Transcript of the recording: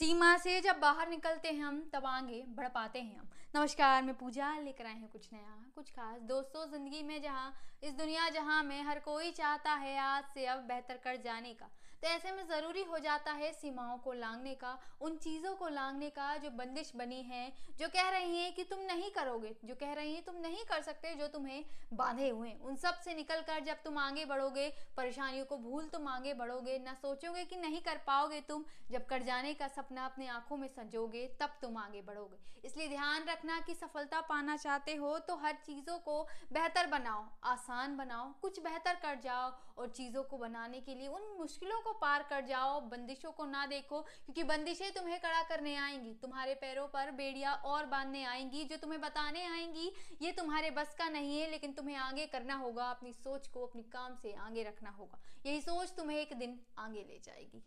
सीमा से जब बाहर निकलते हैं हम, तब आगे बढ़ पाते हैं हम। नमस्कार, मैं पूजा, लेकर आए हैं कुछ नया, कुछ खास दोस्तों, ज़िंदगी में जहाँ इस दुनिया जहाँ में हर कोई चाहता है आज से अब बेहतर कर जाने का तो ऐसे में ज़रूरी हो जाता है सीमाओं को लांगने का, उन चीज़ों को लांगने का जो बंदिश बनी है, जो कह रही हैं कि तुम नहीं करोगे, जो कह रही हैं तुम नहीं कर सकते, जो तुम्हें बांधे हुए उन सबसे निकल कर जब तुम आगे बढ़ोगे, परेशानियों को भूल तुम आगे बढ़ोगे, ना सोचोगे कि नहीं कर पाओगे तुम, जब कर जाने का सपना अपने आँखों में संजोगे, तब तुम आगे बढ़ोगे। इसलिए ध्यान रखना कि सफलता पाना चाहते हो तो हर चीज़ों को बेहतर बनाओ, आसान बनाओ, कुछ बेहतर कर जाओ और चीज़ों को बनाने के लिए, उन मुश्किलों को पार कर जाओ, बंदिशों को ना देखो, क्योंकि बंदिशें तुम्हें कड़ा करने आएँगी, तुम्हारे पैरों पर बेड़िया और बांधने आएँगी, जो तुम्हें बताने आएँगी, ये तुम्हारे बस का नहीं है, लेकिन तुम्हें आगे करना होगा, अपनी सोच को, अपनी काम से आगे रखना होगा। यही सोच तुम्हें एक दिन आगे ले जाएगी।